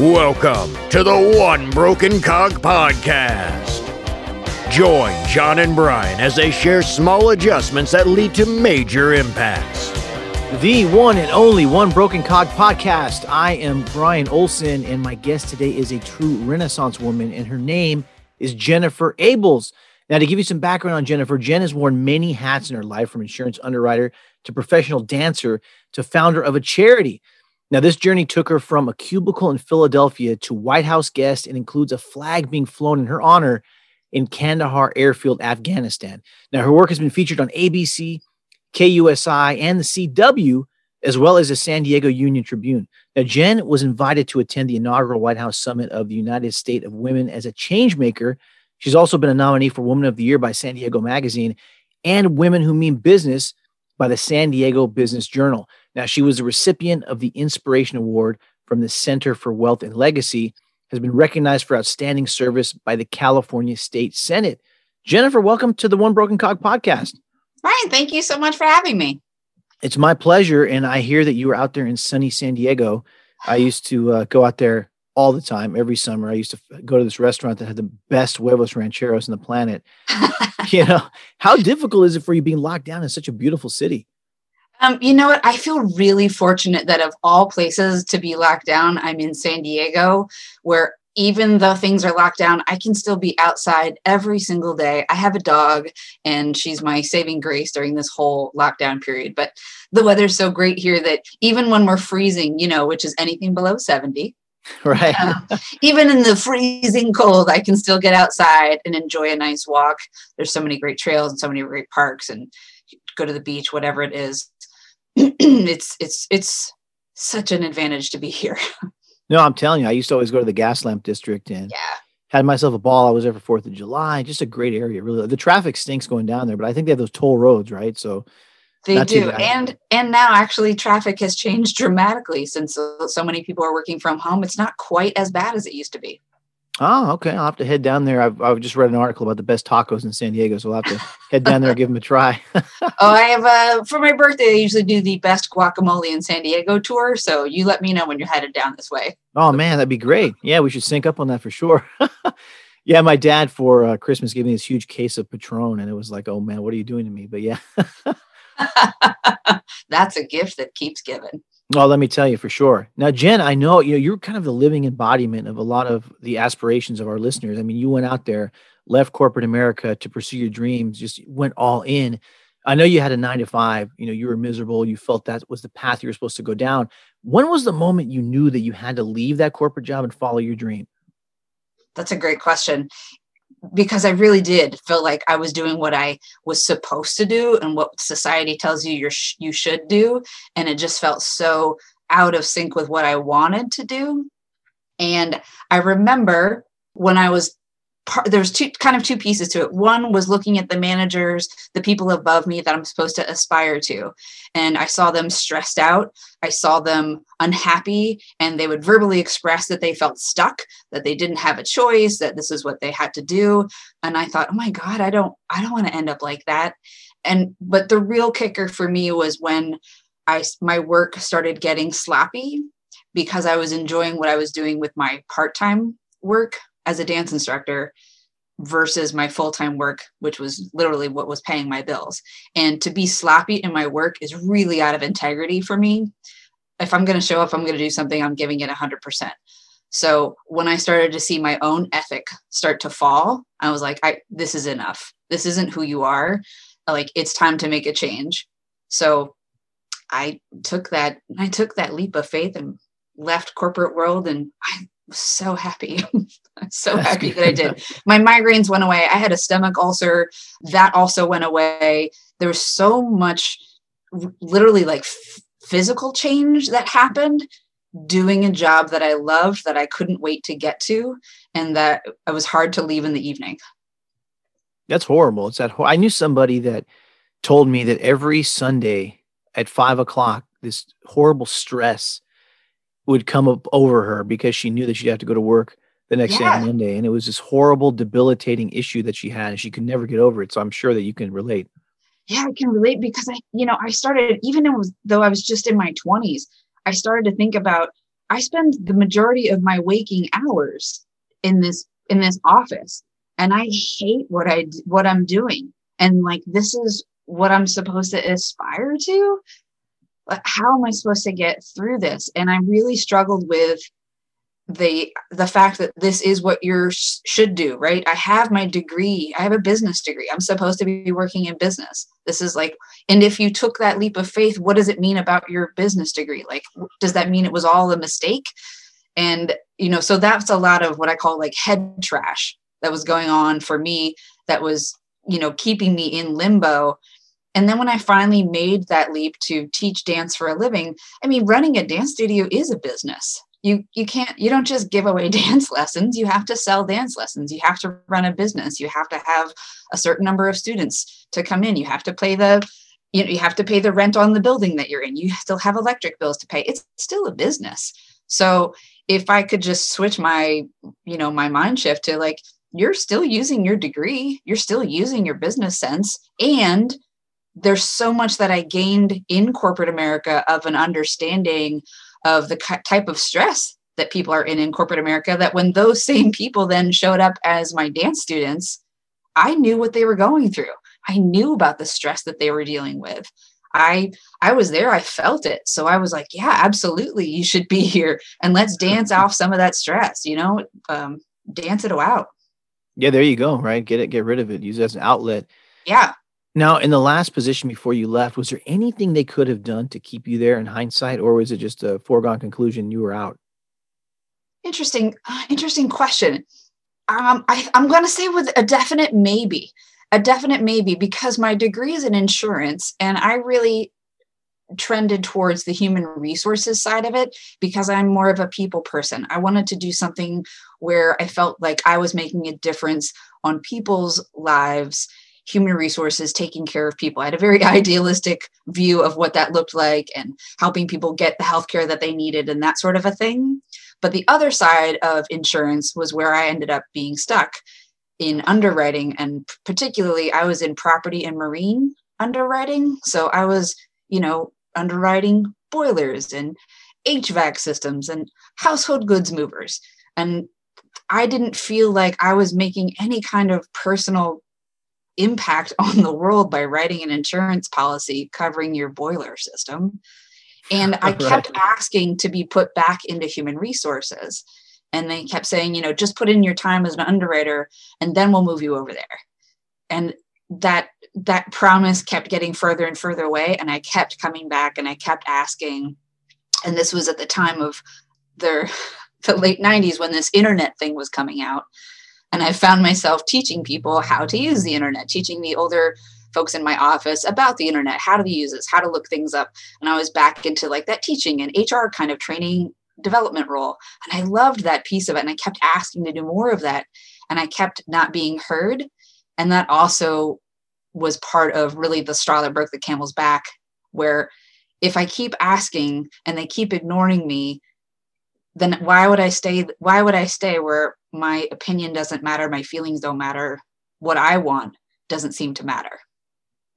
Welcome to the One Broken Cog Podcast. Join John and Brian as they share small adjustments that lead to major impacts. The one and only One Broken Cog podcast. I am Brian Olson, and my guest today is a true Renaissance woman, and her name is Jennifer Ables. Now, to give you some background on Jennifer, Jen has worn many hats in her life from insurance underwriter to professional dancer to founder of a charity. Now, this journey took her from a cubicle in Philadelphia to White House guest and includes a flag being flown in her honor in Kandahar Airfield, Afghanistan. Now, her work has been featured on ABC, KUSI, and the CW, as well as the San Diego Union Tribune. Now, Jen was invited to attend the inaugural White House Summit of the United States of Women as a change maker. She's also been a nominee for Woman of the Year by San Diego Magazine and Women Who Mean Business by the San Diego Business Journal. Now, she was a recipient of the Inspiration Award from the Center for Wealth and Legacy, has been recognized for outstanding service by the California State Senate. Jennifer, welcome to the One Broken Cog podcast. Ryan, thank you so much for having me. It's my pleasure. And I hear that you were out there in sunny San Diego. I used to uh, go out there all the time every summer. I used to go to this restaurant that had the best huevos rancheros on the planet. you know, how difficult is it for you being locked down in such a beautiful city? Um, you know what? I feel really fortunate that of all places to be locked down, I'm in San Diego, where even though things are locked down, I can still be outside every single day. I have a dog, and she's my saving grace during this whole lockdown period. But the weather's so great here that even when we're freezing, you know, which is anything below 70, right? Um, even in the freezing cold, I can still get outside and enjoy a nice walk. There's so many great trails and so many great parks, and go to the beach, whatever it is. it's it's it's such an advantage to be here. no, I'm telling you, I used to always go to the Gaslamp District and yeah. had myself a ball. I was there for Fourth of July. Just a great area, really. The traffic stinks going down there, but I think they have those toll roads, right? So they do, and and now actually traffic has changed dramatically since so, so many people are working from home. It's not quite as bad as it used to be. Oh, okay. I'll have to head down there. I've, I've just read an article about the best tacos in San Diego, so I'll have to head down there and give them a try. oh, I have uh, for my birthday. I usually do the best guacamole in San Diego tour. So you let me know when you're headed down this way. Oh man, that'd be great. Yeah, we should sync up on that for sure. yeah, my dad for uh, Christmas gave me this huge case of Patron, and it was like, oh man, what are you doing to me? But yeah, that's a gift that keeps giving. Well, let me tell you for sure. Now, Jen, I know you know you're kind of the living embodiment of a lot of the aspirations of our listeners. I mean, you went out there, left corporate America to pursue your dreams, just went all in. I know you had a nine to five, you know, you were miserable. You felt that was the path you were supposed to go down. When was the moment you knew that you had to leave that corporate job and follow your dream? That's a great question because I really did feel like I was doing what I was supposed to do and what society tells you you sh- you should do, and it just felt so out of sync with what I wanted to do. And I remember when I was part, there's two kind of two pieces to it. One was looking at the managers, the people above me that I'm supposed to aspire to, and I saw them stressed out. I saw them unhappy, and they would verbally express that they felt stuck, that they didn't have a choice, that this is what they had to do. And I thought, oh my god, I don't, I don't want to end up like that. And but the real kicker for me was when I my work started getting sloppy because I was enjoying what I was doing with my part time work as a dance instructor versus my full-time work which was literally what was paying my bills. And to be sloppy in my work is really out of integrity for me. If i'm going to show up i'm going to do something i'm giving it 100% so when i started to see my own ethic start to fall i was like i this is enough. This isn't who you are. Like it's time to make a change. So i took that i took that leap of faith and left corporate world and i so happy. so That's happy good. that I did. My migraines went away. I had a stomach ulcer that also went away. There was so much literally like f- physical change that happened doing a job that I loved that I couldn't wait to get to and that it was hard to leave in the evening. That's horrible. It's that ho- I knew somebody that told me that every Sunday at five o'clock, this horrible stress would come up over her because she knew that she'd have to go to work the next yeah. day on Monday. And it was this horrible, debilitating issue that she had, and she could never get over it. So I'm sure that you can relate. Yeah, I can relate because I, you know, I started, even though I was just in my 20s, I started to think about I spend the majority of my waking hours in this in this office and I hate what I what I'm doing. And like this is what I'm supposed to aspire to. How am I supposed to get through this? And I really struggled with the the fact that this is what you should do right? I have my degree. I have a business degree. I'm supposed to be working in business. This is like and if you took that leap of faith what does it mean about your business degree? Like does that mean it was all a mistake? And you know so that's a lot of what i call like head trash that was going on for me that was you know keeping me in limbo and then when i finally made that leap to teach dance for a living i mean running a dance studio is a business. You you can't you don't just give away dance lessons. You have to sell dance lessons. You have to run a business. You have to have a certain number of students to come in. You have to pay the you know you have to pay the rent on the building that you're in. You still have electric bills to pay. It's still a business. So if i could just switch my you know my mind shift to like you're still using your degree. You're still using your business sense. And there's so much that i gained in corporate america of an understanding of the type of stress that people are in in corporate America that when those same people then showed up as my dance students, I knew what they were going through. I knew about the stress that they were dealing with. I I was there, I felt it. So I was like, yeah, absolutely, you should be here and let's dance off some of that stress, you know, um, dance it out. Yeah, there you go, right? Get it, get rid of it, use it as an outlet. Yeah. Now, in the last position before you left, was there anything they could have done to keep you there in hindsight, or was it just a foregone conclusion you were out? Interesting, interesting question. Um, I, I'm going to say with a definite maybe, a definite maybe, because my degree is in insurance, and I really trended towards the human resources side of it because I'm more of a people person. I wanted to do something where I felt like I was making a difference on people's lives human resources taking care of people. I had a very idealistic view of what that looked like and helping people get the healthcare that they needed and that sort of a thing. But the other side of insurance was where I ended up being stuck in underwriting. And particularly, I was in property and marine underwriting. So I was, you know, underwriting boilers and HVAC systems and household goods movers. And I didn't feel like I was making any kind of personal impact on the world by writing an insurance policy covering your boiler system. And I kept asking to be put back into human resources. And they kept saying, you know, just put in your time as an underwriter and then we'll move you over there. And that that promise kept getting further and further away. And I kept coming back and I kept asking. And this was at the time of the, the late 90s when this internet thing was coming out. And I found myself teaching people how to use the internet, teaching the older folks in my office about the internet, how to use this, how to look things up. And I was back into like that teaching and HR kind of training development role. And I loved that piece of it. And I kept asking to do more of that. And I kept not being heard. And that also was part of really the straw that broke the camel's back, where if I keep asking and they keep ignoring me, then why would I stay? Why would I stay where my opinion doesn't matter, my feelings don't matter, what I want doesn't seem to matter?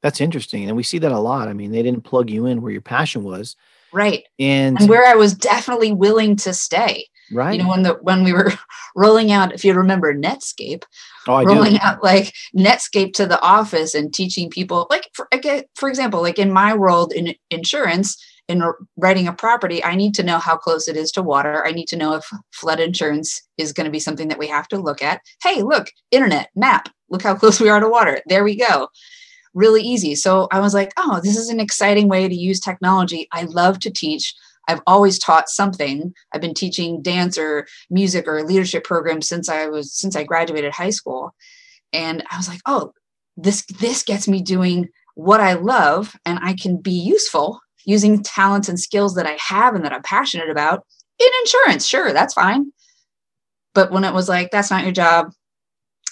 That's interesting. And we see that a lot. I mean, they didn't plug you in where your passion was. Right. And, and where I was definitely willing to stay. Right. You know, when the when we were rolling out, if you remember Netscape, oh, I rolling do. out like Netscape to the office and teaching people, like for, for example, like in my world in insurance, in writing a property, I need to know how close it is to water. I need to know if flood insurance is going to be something that we have to look at. Hey, look, internet, map, look how close we are to water. There we go. Really easy. So I was like, oh, this is an exciting way to use technology. I love to teach. I've always taught something. I've been teaching dance or music or leadership programs since I was since I graduated high school. And I was like, oh, this this gets me doing what I love and I can be useful using talents and skills that I have and that I'm passionate about in insurance. Sure, that's fine. But when it was like, that's not your job,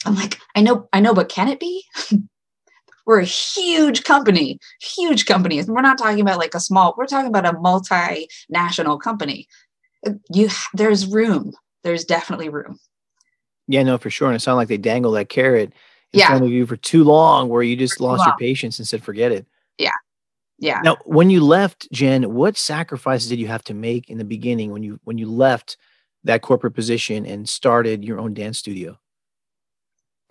I'm like, I know, I know, but can it be? we're a huge company, huge company. We're not talking about like a small, we're talking about a multinational company. You there's room. There's definitely room. Yeah, no, for sure. And it sounded like they dangled that carrot in yeah. front of you for too long where you just lost your patience and said, forget it. Yeah. Yeah. Now, when you left, Jen, what sacrifices did you have to make in the beginning when you when you left that corporate position and started your own dance studio?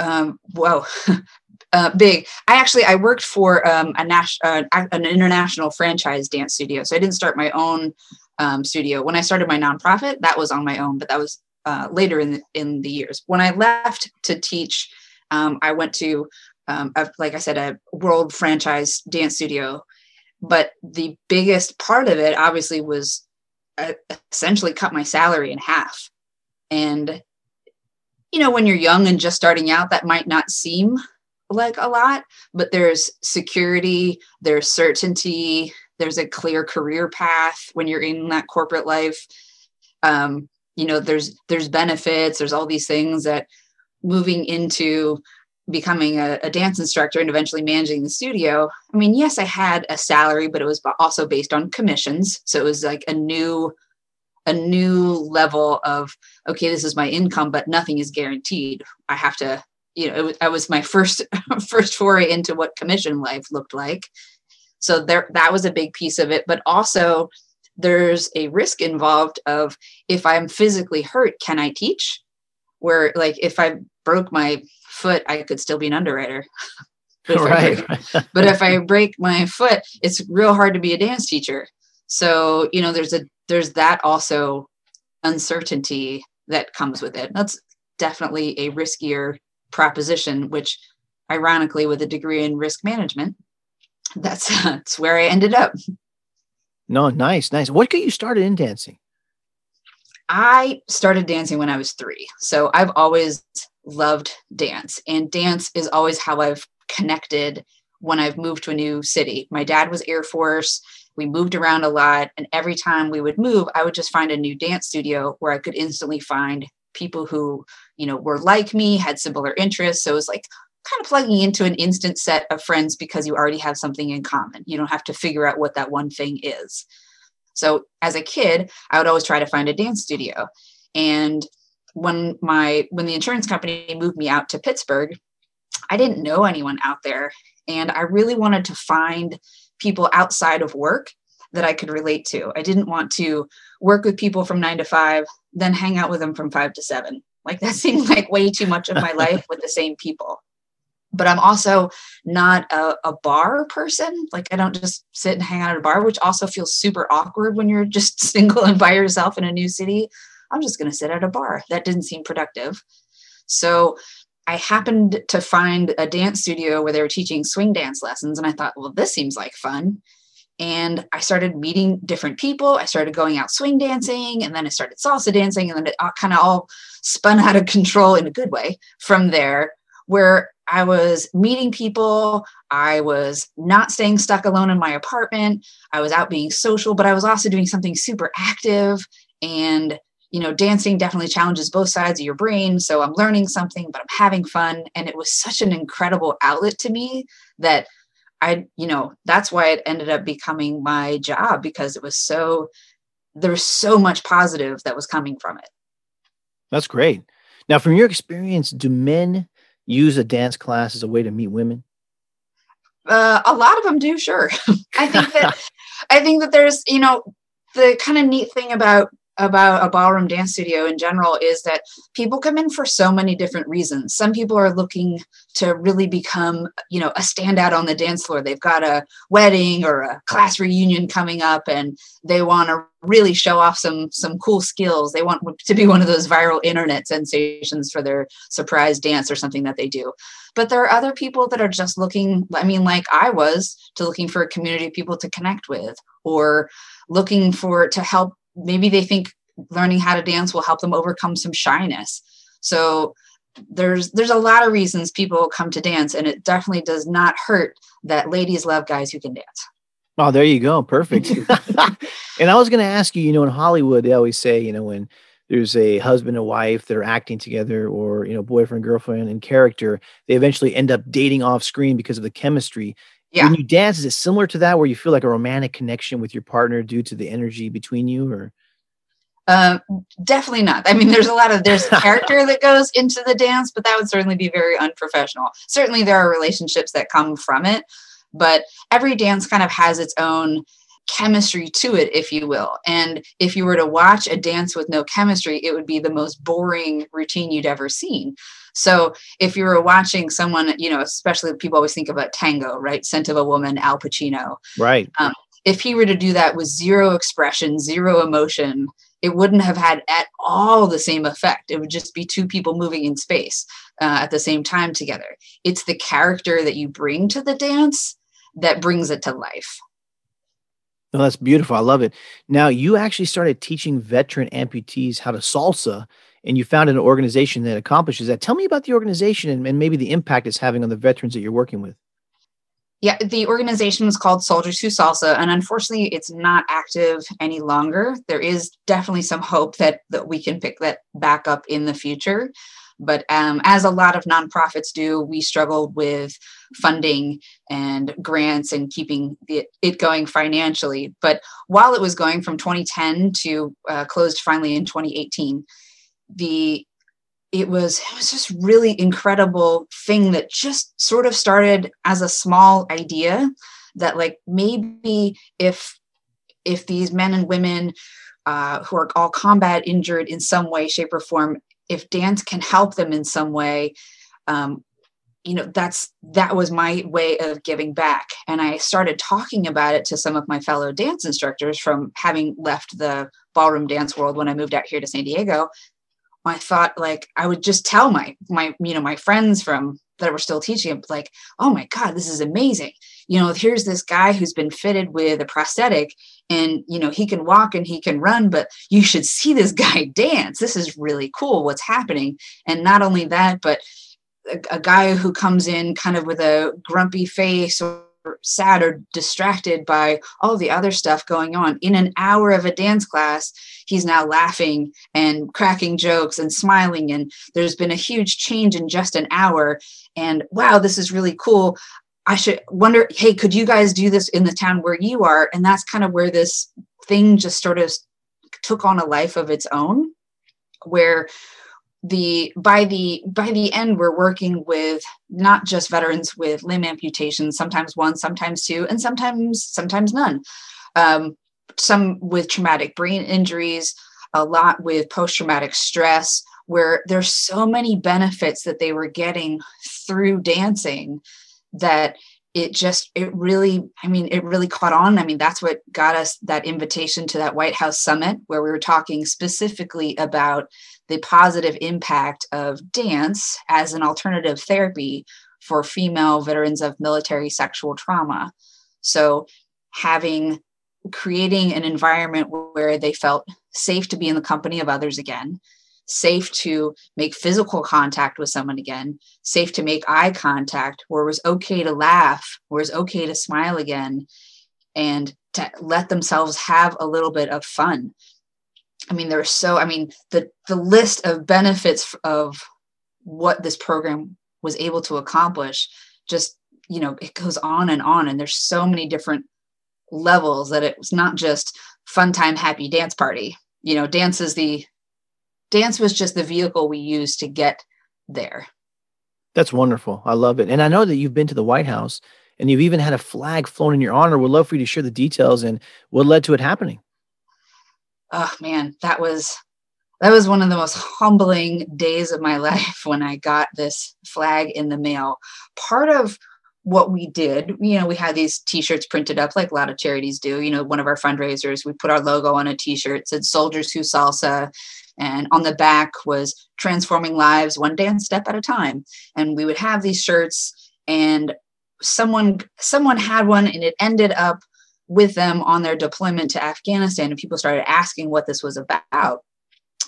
Um, whoa, uh, big. I actually I worked for um, a national uh, an international franchise dance studio, so I didn't start my own um, studio. When I started my nonprofit, that was on my own, but that was uh, later in the, in the years. When I left to teach, um, I went to um, a, like I said, a world franchise dance studio. But the biggest part of it, obviously, was uh, essentially cut my salary in half. And you know, when you're young and just starting out, that might not seem like a lot, but there's security, there's certainty, there's a clear career path when you're in that corporate life. Um, you know, there's there's benefits, there's all these things that moving into becoming a, a, dance instructor and eventually managing the studio i mean yes i had a salary but it was also based on commissions. So it was like a new a new level of okay this is my income but nothing is guaranteed. I have to you know it I was my first first foray into what commission life looked like. So there that was a big piece of it but also there's a risk involved of if i'm physically hurt can i teach? Where like if i broke my foot i could still be an underwriter but, if right. break, but if i break my foot it's real hard to be a dance teacher so you know there's a there's that also uncertainty that comes with it. That's definitely a riskier proposition, which ironically, with a degree in risk management, that's that's where I ended up. No, nice, nice. What got you started in dancing? I started dancing when I was three. So I've always loved dance, and dance is always how I've connected when I've moved to a new city. My dad was Air Force. We moved around a lot. And every time we would move i would just find a new dance studio where i could instantly find people who you know were like me had similar interests. So it was like kind of plugging into an instant set of friends because you already have something in common. You don't have to figure out what that one thing is. So as a kid i would always try to find a dance studio. And when my when the insurance company moved me out to pittsburgh i didn't know anyone out there and i really wanted to find people outside of work that I could relate to. I didn't want to work with people from nine to five, then hang out with them from five to seven. Like that seemed like way too much of my life with the same people. But I'm also not a, a, bar person. Like I don't just sit and hang out at a bar, which also feels super awkward when you're just single and by yourself in a new city. I'm just going to sit at a bar. That didn't seem productive. So I happened to find a dance studio where they were teaching swing dance lessons. And I thought, well, this seems like fun. And I started meeting different people. I started going out swing dancing and then I started salsa dancing. And then it all kind of all spun out of control in a good way from there, where I was meeting people. I was not staying stuck alone in my apartment. I was out being social, but I was also doing something super active and you know, dancing definitely challenges both sides of your brain. So I'm learning something, but I'm having fun. And it was such an incredible outlet to me that I, you know, that's why it ended up becoming my job because it was so, there was so much positive that was coming from it. That's great. Now, from your experience, do men use a dance class as a way to meet women? Uh, a lot of them do, sure. I think that I think that there's, you know, the kind of neat thing about about a ballroom dance studio in general is that people come in for so many different reasons. Some people are looking to really become, you know, a standout on the dance floor. They've got a wedding or a class reunion coming up and they want to really show off some some cool skills. They want to be one of those viral internet sensations for their surprise dance or something that they do. But there are other people that are just looking, I mean like I was, to looking for a community of people to connect with or looking for to help maybe they think learning how to dance will help them overcome some shyness. So there's there's a lot of reasons people come to dance and it definitely does not hurt that ladies love guys who can dance. Oh there you go. Perfect. And i was going to ask you you know in hollywood they always say you know when there's a husband and wife that are acting together or you know boyfriend girlfriend in character they eventually end up dating off screen because of the chemistry yeah. when you dance is it similar to that where you feel like a romantic connection with your partner due to the energy between you or um, definitely not. I mean, there's a lot of there's character that goes into the dance, but that would certainly be very unprofessional. Certainly, there are relationships that come from it, but every dance kind of has its own chemistry to it, if you will. And if you were to watch a dance with no chemistry, it would be the most boring routine you'd ever seen. So if you were watching someone, you know, especially people always think about tango, right? Scent of a Woman, Al Pacino. Right. Um, if he were to do that with zero expression, zero emotion, it wouldn't have had at all the same effect. It would just be two people moving in space uh, at the same time together. It's the character that you bring to the dance that brings it to life. No, that's beautiful. I love it. Now, you actually started teaching veteran amputees how to salsa, and you founded an organization that accomplishes that. Tell me about the organization and, and maybe the impact it's having on the veterans that you're working with. Yeah, the organization is called Soldiers Who Salsa, and unfortunately, it's not active any longer. There is definitely some hope that that we can pick that back up in the future. But um, as a lot of nonprofits do, we struggled with funding and grants and keeping the, it going financially. But while it was going from 2010 to uh, closed finally in 2018, the it was it was just really incredible thing that just sort of started as a small idea that like maybe if if these men and women uh, who are all combat injured in some way shape or form if dance can help them in some way um, you know that's that was my way of giving back. And i started talking about it to some of my fellow dance instructors from having left the ballroom dance world when i moved out here to san diego I thought like I would just tell my my you know my friends from that were still teaching like oh my god this is amazing. You know here's this guy who's been fitted with a prosthetic and you know he can walk and he can run but you should see this guy dance. This is really cool what's happening. And not only that but a, a guy who comes in kind of with a grumpy face or sad or distracted by all the other stuff going on. In an hour of a dance class, he's now laughing and cracking jokes and smiling. And there's been a huge change in just an hour. And wow, this is really cool. I should wonder, hey, could you guys do this in the town where you are? And that's kind of where this thing just sort of took on a life of its own, where the by the by the end we're working with not just veterans with limb amputations sometimes one sometimes two and sometimes sometimes none. Um, some with traumatic brain injuries a lot with post-traumatic stress where there's so many benefits that they were getting through dancing that it just it really i mean it really caught on. I mean that's what got us that invitation to that white house summit where we were talking specifically about the positive impact of dance as an alternative therapy for female veterans of military sexual trauma so having creating an environment where they felt safe to be in the company of others again safe to make physical contact with someone again, safe to make eye contact, where it was okay to laugh, where it was okay to smile again, and to let themselves have a little bit of fun. I mean, there's so, I mean, the, the list of benefits of what this program was able to accomplish just, you know, it goes on and on. And there's so many different levels that it was not just fun time, happy dance party. You know, dance is the dance was just the vehicle we used to get there. That's wonderful. I love it. And I know that you've been to the White House and you've even had a flag flown in your honor. We'd love for you to share the details and what led to it happening. Oh man, that was that was one of the most humbling days of my life when I got this flag in the mail. Part of what we did, you know, we had these t-shirts printed up like a lot of charities do. You know, one of our fundraisers, we put our logo on a t-shirt, said soldiers who salsa, and on the back was transforming lives one dance step at a time. And we would have these shirts and someone someone had one and it ended up with them on their deployment to Afghanistan and people started asking what this was about.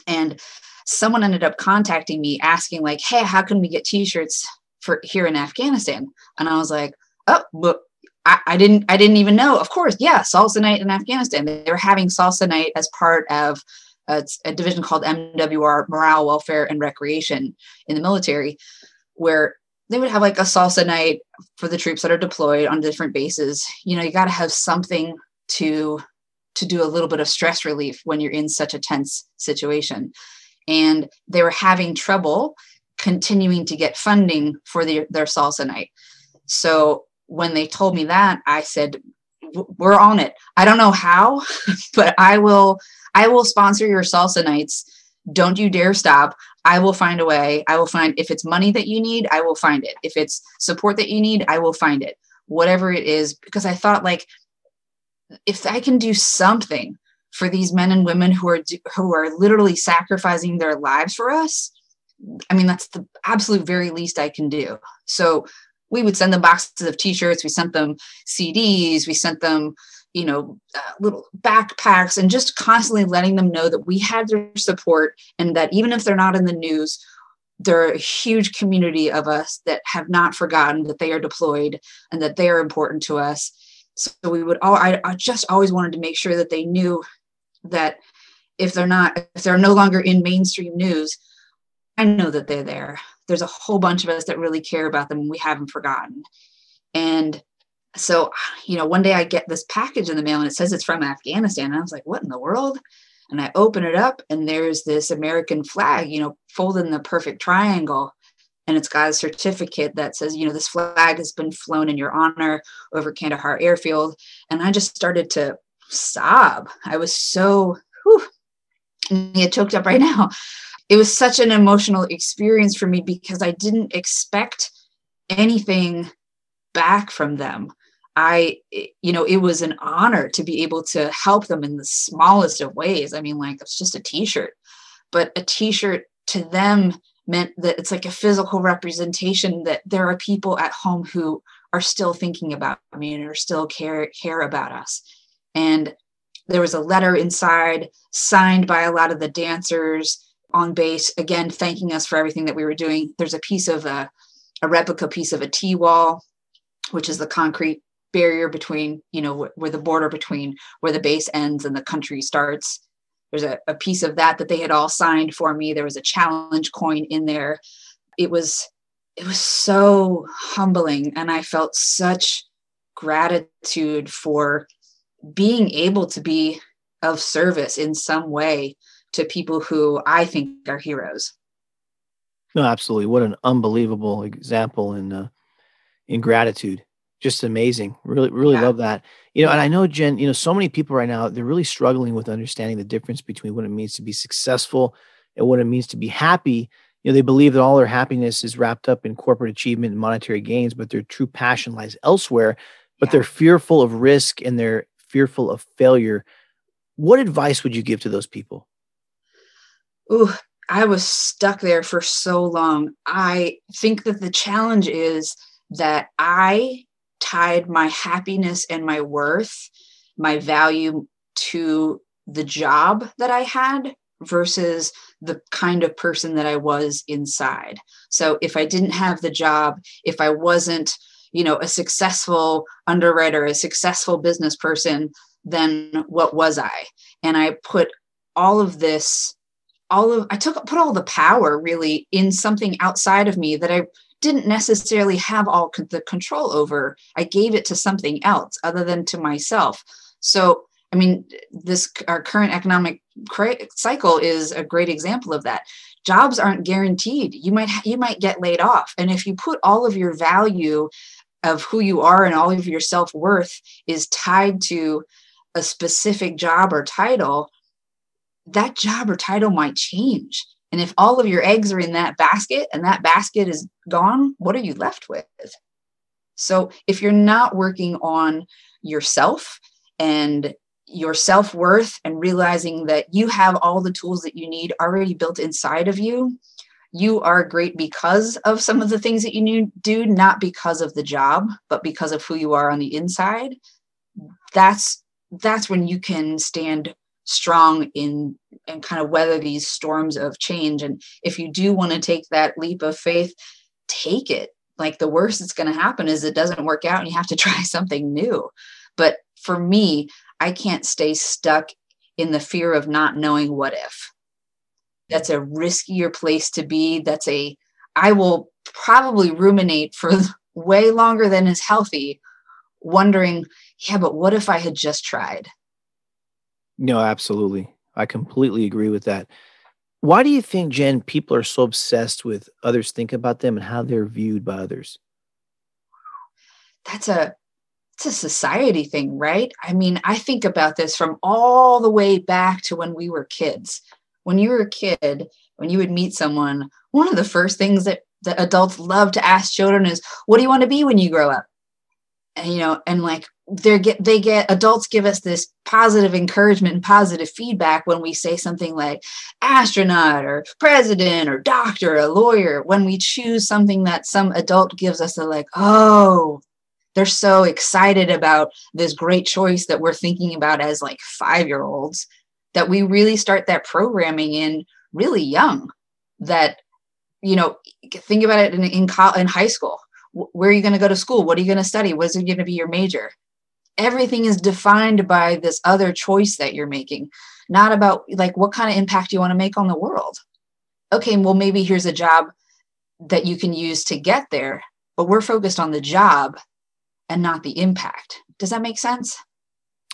And someone ended up contacting me asking like, "Hey, how can we get t-shirts for here in Afghanistan?" And I was like, "Oh, but I, I, didn't I didn't even know. Of course, yeah, salsa night in Afghanistan. They were having salsa night as part of uh, it's a division called MWR, Morale, Welfare, and Recreation in the military, where they would have like a salsa night for the troops that are deployed on different bases. You know, you got to have something to to do a little bit of stress relief when you're in such a tense situation. And they were having trouble continuing to get funding for the, their salsa night. So when they told me that, I said, we're on it. I don't know how, but I will I will sponsor your salsa nights. Don't you dare stop. I will find a way. I will find if it's money that you need, I will find it. If it's support that you need, I will find it. Whatever it is because I thought like if I can do something for these men and women who are who are literally sacrificing their lives for us, I mean that's the absolute very least I can do. So we would send them boxes of t-shirts we sent them cds we sent them you know uh, little backpacks and just constantly letting them know that we had their support and that even if they're not in the news they're a huge community of us that have not forgotten that they are deployed and that they are important to us so we would all I, I just always wanted to make sure that they knew that if they're not if they're no longer in mainstream news i know that they're there there's a whole bunch of us that really care about them and we haven't forgotten. And so, you know, one day I get this package in the mail and it says it's from Afghanistan. And I was like, what in the world? And I open it up and there's this American flag, you know, folded in the perfect triangle. And it's got a certificate that says, you know, this flag has been flown in your honor over Kandahar airfield. And I just started to sob. I was so, whew, get choked up right now it was such an emotional experience for me because I didn't expect anything back from them. I, you know, it was an honor to be able to help them in the smallest of ways. I mean, like it's just a t shirt, but a t shirt to them meant that it's like a physical representation that there are people at home who are still thinking about me and are still care care about us. And there was a letter inside signed by a lot of the dancers on base, again, thanking us for everything that we were doing. There's a piece of a, a replica piece of a T wall, which is the concrete barrier between, you know, where the border between where the base ends and the country starts. There's a, a piece of that that they had all signed for me. There was a challenge coin in there. It was it was so humbling and I felt such gratitude for being able to be of service in some way to people who I think are heroes. No, absolutely. What an unbelievable example in uh, in gratitude. Just amazing. Really, really yeah. love that. You know, and I know Jen. You know, so many people right now they're really struggling with understanding the difference between what it means to be successful and what it means to be happy. You know, they believe that all their happiness is wrapped up in corporate achievement and monetary gains, but their true passion lies elsewhere. But yeah. they're fearful of risk and they're fearful of failure. What advice would you give to those people? ooh, I was stuck there for so long. I think that the challenge is that I tied my happiness and my worth, my value to the job that I had versus the kind of person that I was inside. So if I didn't have the job, if I wasn't, you know, a successful underwriter, a successful business person, then what was I? And I put all of this all of I took put all the power really in something outside of me that I didn't necessarily have all the control over. I gave it to something else other than to myself. So, I mean, this our current economic cycle is a great example of that. Jobs aren't guaranteed. You might you might get laid off, and if you put all of your value of who you are and all of your self worth is tied to a specific job or title, that job or title might change. And if all of your eggs are in that basket and that basket is gone, what are you left with? So if you're not working on yourself and your self worth and realizing that you have all the tools that you need already built inside of you, you are great because of some of the things that you do, not because of the job, but because of who you are on the inside. That's that's when you can stand strong in and kind of weather these storms of change. And if you do want to take that leap of faith take it. Like the worst that's going to happen is it doesn't work out and you have to try something new. But for me i can't stay stuck in the fear of not knowing what if. That's a riskier place to be. That's a i will probably ruminate for way longer than is healthy wondering yeah but what if i had just tried no, absolutely. I completely agree with that. Why do you think, Jen, people are so obsessed with others think about them and how they're viewed by others? that's a it's a society thing, right? I mean, I think about this from all the way back to when we were kids. When you were a kid, when you would meet someone, one of the first things that, that adults love to ask children is, What do you want to be when you grow up? And, you know, and like they get they get adults give us this positive encouragement and positive feedback when we say something like astronaut or president or doctor or lawyer when we choose something that some adult gives us they're like oh they're so excited about this great choice that we're thinking about as like five year olds that we really start that programming in really young that you know think about it in in, in high school where are you going to go to school? What are you going to study? What is going to be your major? Everything is defined by this other choice that you're making not about like what kind of impact you want to make on the world. Okay well maybe here's a job that you can use to get there but we're focused on the job and not the impact. Does that make sense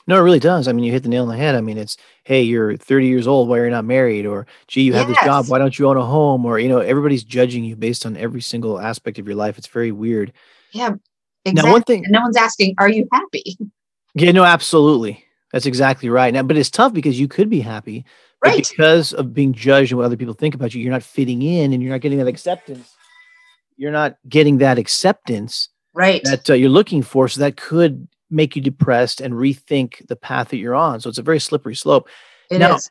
no, it really does. I mean, you hit the nail on the head. I mean, it's hey, you're 30 years old. Why are you're not married? Or gee, you have yes. this job. Why don't you own a home? Or you know, everybody's judging you based on every single aspect of your life. It's very weird. Yeah, exactly. Now, one thing, no one's asking, "Are you happy?" Yeah, no, absolutely. That's exactly right. Now, but it's tough because you could be happy, right? because of being judged and what other people think about you, you're not fitting in, and you're not getting that acceptance. You're not getting that acceptance, right? That uh, you're looking for. So that could make you depressed and rethink the path that you're on. So it's a very slippery slope. It now, is.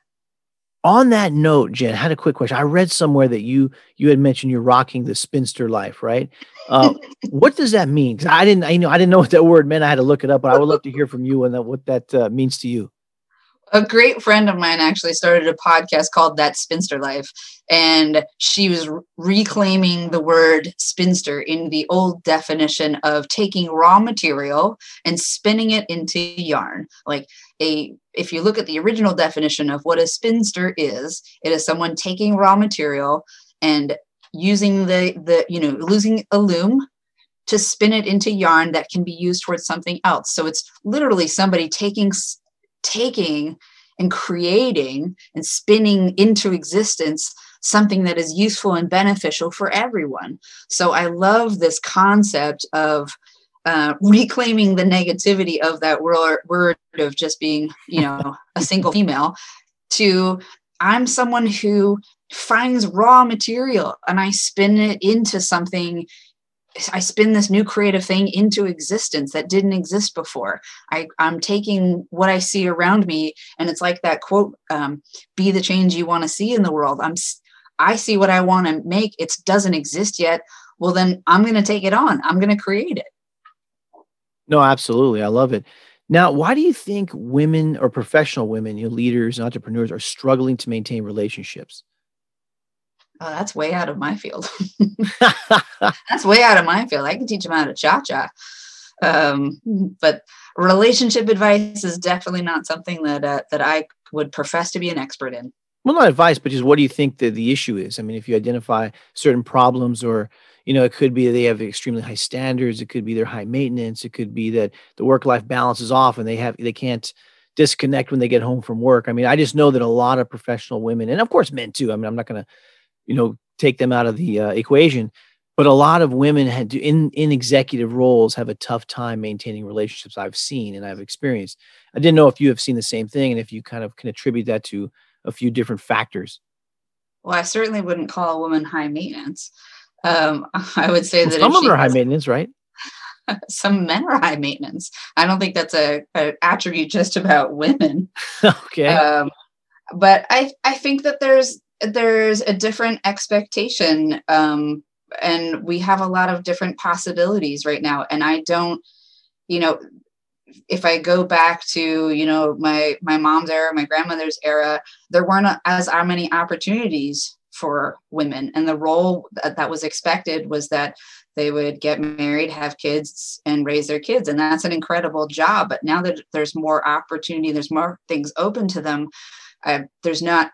On that note, Jen, I had a quick question. I read somewhere that you you had mentioned you're rocking the spinster life, right? Uh, what does that mean? Because I didn't, I know, I didn't know what that word meant. I had to look it up, but I would love to hear from you and that, what that uh, means to you a great friend of mine actually started a podcast called That Spinster Life. And she was reclaiming the word spinster in the old definition of taking raw material and spinning it into yarn. Like a, if you look at the original definition of what a spinster is, it is someone taking raw material and using the, the, you know, losing a loom to spin it into yarn that can be used towards something else. So it's literally somebody taking taking and creating and spinning into existence something that is useful and beneficial for everyone. So I love this concept of uh, reclaiming the negativity of that word, of just being, you know, a single female to I'm someone who finds raw material and I spin it into something I spin this new creative thing into existence that didn't exist before. I, I'm taking what I see around me, and it's like that quote: um, "Be the change you want to see in the world." I'm, I see what I want to make. It doesn't exist yet. Well, then I'm going to take it on. I'm going to create it. No, absolutely, I love it. Now, why do you think women or professional women, you know, leaders and entrepreneurs, are struggling to maintain relationships? Oh, that's way out of my field. that's way out of my field. I can teach them how to cha cha. Um, but relationship advice is definitely not something that uh, that I would profess to be an expert in. Well, not advice, but just what do you think the, the issue is? I mean, if you identify certain problems, or you know, it could be they have extremely high standards. It could be they're high maintenance. It could be that the work life balance is off, and they have they can't disconnect when they get home from work. I mean, I just know that a lot of professional women, and of course men too. I mean, I'm not going to you know take them out of the uh, equation. But a lot of women had in in executive roles have a tough time maintaining relationships i've seen and i've experienced. I didn't know if you have seen the same thing and if you kind of can attribute that to a few different factors. Well i certainly wouldn't call a woman high maintenance. Um, i would say well, that some of them are high maintenance right? Some men are high maintenance. I don't think that's a, a attribute just about women. Okay. Um, but i i think that there's there's a different expectation um, and we have a lot of different possibilities right now. And i don't you know if i go back to you know my my mom's era my grandmother's era there weren't as many opportunities for women. And the role that, that was expected was that they would get married have kids and raise their kids. And that's an incredible job. But now that there's more opportunity there's more things open to them there's not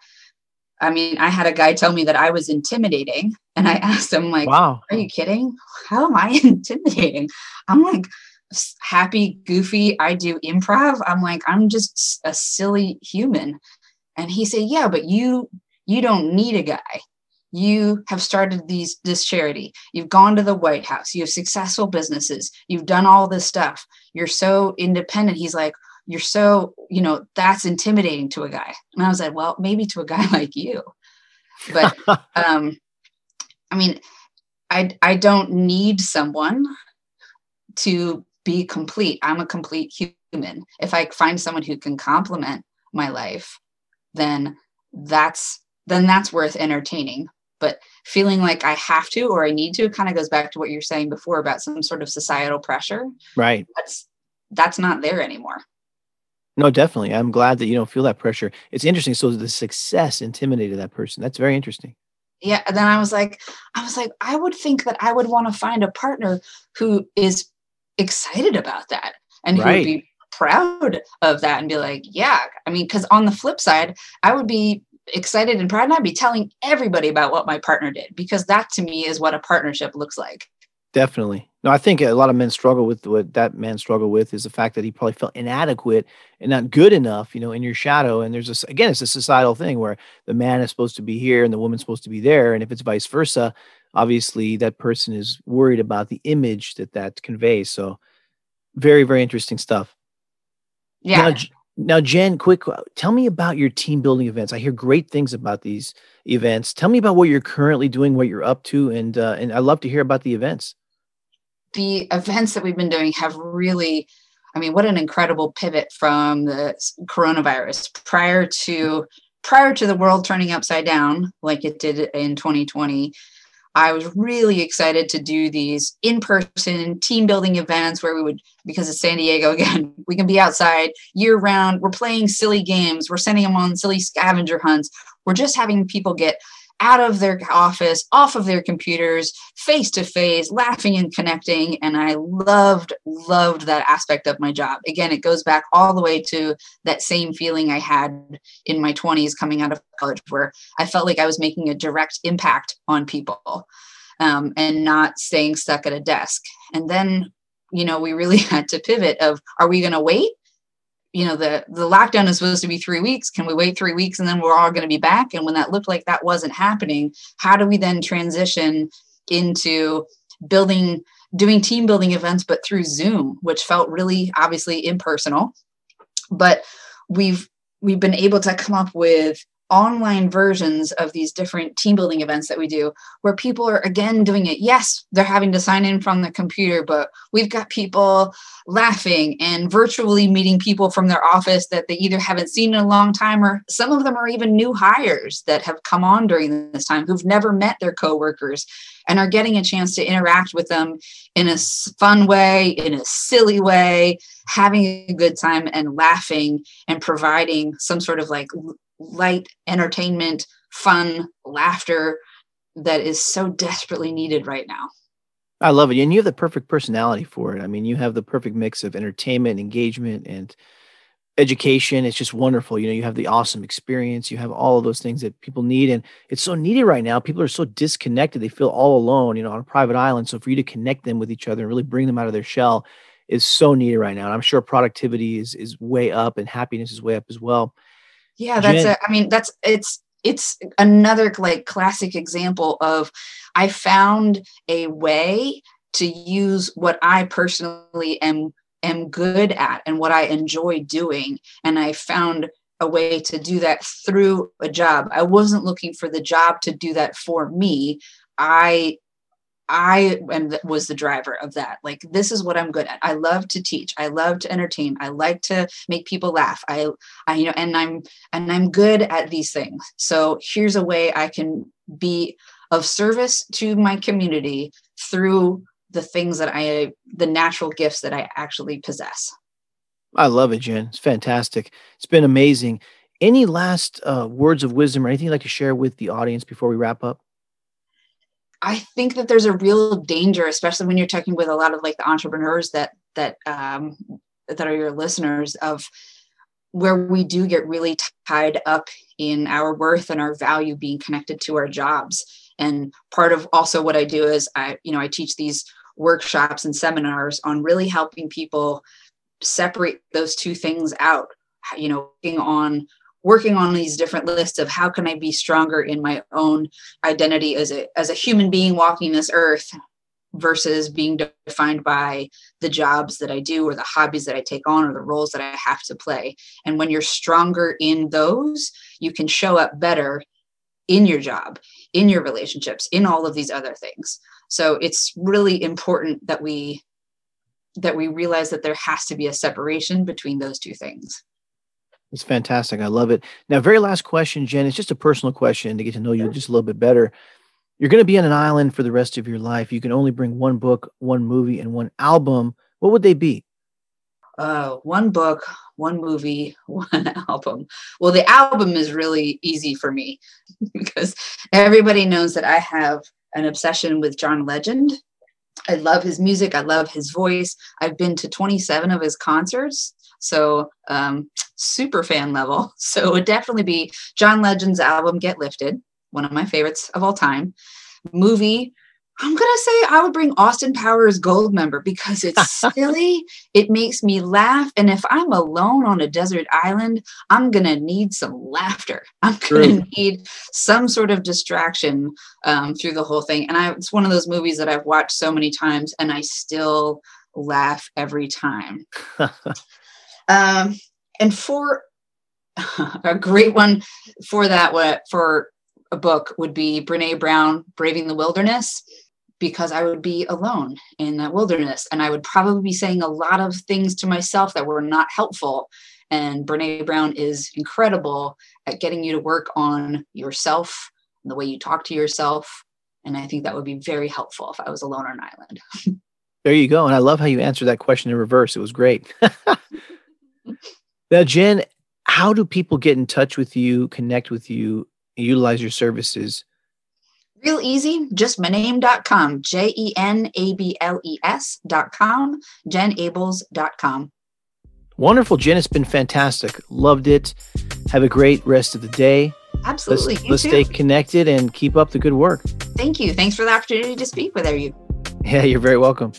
I mean, I had a guy tell me that I was intimidating, and I asked him, like, "Wow, are you kidding? How am I intimidating?" I'm like, happy, goofy. I do improv. I'm like, I'm just a silly human. And he said, "Yeah, but you you don't need a guy. you have started these this charity you've gone to the white house you have successful businesses you've done all this stuff you're so independent he's like you're so you know that's intimidating to a guy. And i was like well maybe to a guy like you. But um i mean i i don't need someone to be complete. I'm a complete human. If i find someone who can complement my life then that's then that's worth entertaining. But feeling like i have to or i need to kind of goes back to what you're saying before about some sort of societal pressure. Right. That's that's not there anymore no, definitely. I'm glad that you don't feel that pressure. It's interesting. So the success intimidated that person. That's very interesting. Yeah. And then I was like, I was like, I would think that I would want to find a partner who is excited about that and who right. would be proud of that and be like, yeah. I mean, because on the flip side, I would be excited and proud and I'd be telling everybody about what my partner did because that to me is what a partnership looks like. Definitely. No, I think a lot of men struggle with what that man struggled with is the fact that he probably felt inadequate and not good enough, you know, in your shadow. And there's this again, it's a societal thing where the man is supposed to be here and the woman's supposed to be there. And if it's vice versa, obviously that person is worried about the image that that conveys. So very, very interesting stuff. Yeah. Now, now, Jen, quick, uh, tell me about your team building events. I hear great things about these events. Tell me about what you're currently doing, what you're up to, and uh, and I love to hear about the events the events that we've been doing have really i mean what an incredible pivot from the coronavirus prior to prior to the world turning upside down like it did in 2020 i was really excited to do these in-person team building events where we would because of san diego again we can be outside year round we're playing silly games. We're sending them on silly scavenger hunts. We're just having people get out of their office, off of their computers, face to face, laughing and connecting. And I loved, loved that aspect of my job. Again, it goes back all the way to that same feeling I had in my 20s coming out of college, where I felt like I was making a direct impact on people um, and not staying stuck at a desk. And then you know we really had to pivot of are we going to wait you know the the lockdown is supposed to be three weeks. Can we wait three weeks and then we're all going to be back? And when that looked like that wasn't happening how do we then transition into building doing team building events but through zoom which felt really obviously impersonal. But we've we've been able to come up with online versions of these different team building events that we do where people are again doing it. Yes they're having to sign in from the computer but we've got people laughing and virtually meeting people from their office that they either haven't seen in a long time or some of them are even new hires that have come on during this time who've never met their coworkers and are getting a chance to interact with them in a fun way in a silly way having a good time and laughing and providing some sort of like light entertainment, fun, laughter that is so desperately needed right now. I love it. And you have the perfect personality for it. I mean, you have the perfect mix of entertainment, engagement, and education. It's just wonderful. You know, you have the awesome experience. You have all of those things that people need. And it's so needed right now. People are so disconnected. They feel all alone, you know, on a private island. So for you to connect them with each other and really bring them out of their shell is so needed right now. And I'm sure productivity is is way up and happiness is way up as well. Yeah, that's Jen- a, I mean, that's it's it's another like classic example of I found a way to use what I personally am am good at and what I enjoy doing and I found a way to do that through a job. I wasn't looking for the job to do that for me. I I am was the driver of that. Like this is what I'm good at. I love to teach. I love to entertain. I like to make people laugh. I, I you know, and I'm and I'm good at these things. So here's a way I can be of service to my community through the things that I the natural gifts that I actually possess. I love it, Jen. It's fantastic. It's been amazing. Any last uh, words of wisdom or anything you'd like to share with the audience before we wrap up? I think that there's a real danger, especially when you're talking with a lot of like the entrepreneurs that that um, that are your listeners, of where we do get really tied up in our worth and our value being connected to our jobs. And part of also what I do is I, you know, I teach these workshops and seminars on really helping people separate those two things out. You know, working on working on these different lists of how can I be stronger in my own identity as a as a human being walking this earth versus being defined by the jobs that I do or the hobbies that I take on or the roles that I have to play. And when you're stronger in those, you can show up better in your job, in your relationships, in all of these other things. So it's really important that we that we realize that there has to be a separation between those two things. It's fantastic. I love it. Now, very last question, Jen. It's just a personal question to get to know you just a little bit better. You're going to be on an island for the rest of your life. You can only bring one book, one movie, and one album. What would they be? Uh, one book, one movie, one album. Well, the album is really easy for me because everybody knows that I have an obsession with John Legend. I love his music. I love his voice. I've been to 27 of his concerts. So, um, super fan level. So, it would definitely be John Legend's album, Get Lifted one of my favorites of all time. Movie, I'm going to say I would bring Austin Powers Gold Member because it's silly. It makes me laugh. And if I'm alone on a desert island, I'm going to need some laughter. I'm going to need some sort of distraction um, through the whole thing. And I, it's one of those movies that I've watched so many times and I still laugh every time. um, and for a great one for that, what for a book would be Brene Brown, Braving the Wilderness, because I would be alone in that wilderness and I would probably be saying a lot of things to myself that were not helpful. And Brene Brown is incredible at getting you to work on yourself and the way you talk to yourself. And I think that would be very helpful if I was alone on an island. there you go. And I love how you answered that question in reverse. It was great. now, Jen, how do people get in touch with you, connect with you, utilize your services? Real easy, just my name.com, J E N A B L E S.com, jenables.com. Wonderful, Jen. It's been fantastic. Loved it. Have a great rest of the day. Absolutely. Let's, let's stay connected and keep up the good work. Thank you. Thanks for the opportunity to speak with you. Yeah, you're very welcome.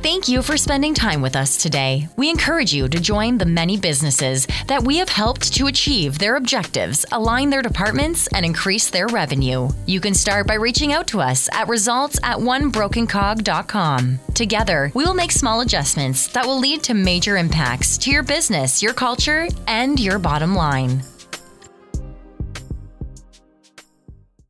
Thank you for spending time with us today. We encourage you to join the many businesses that we have helped to achieve their objectives, align their departments, and increase their revenue. You can start by reaching out to us at results at onebrokencog.com. Together, we will make small adjustments that will lead to major impacts to your business, your culture, and your bottom line.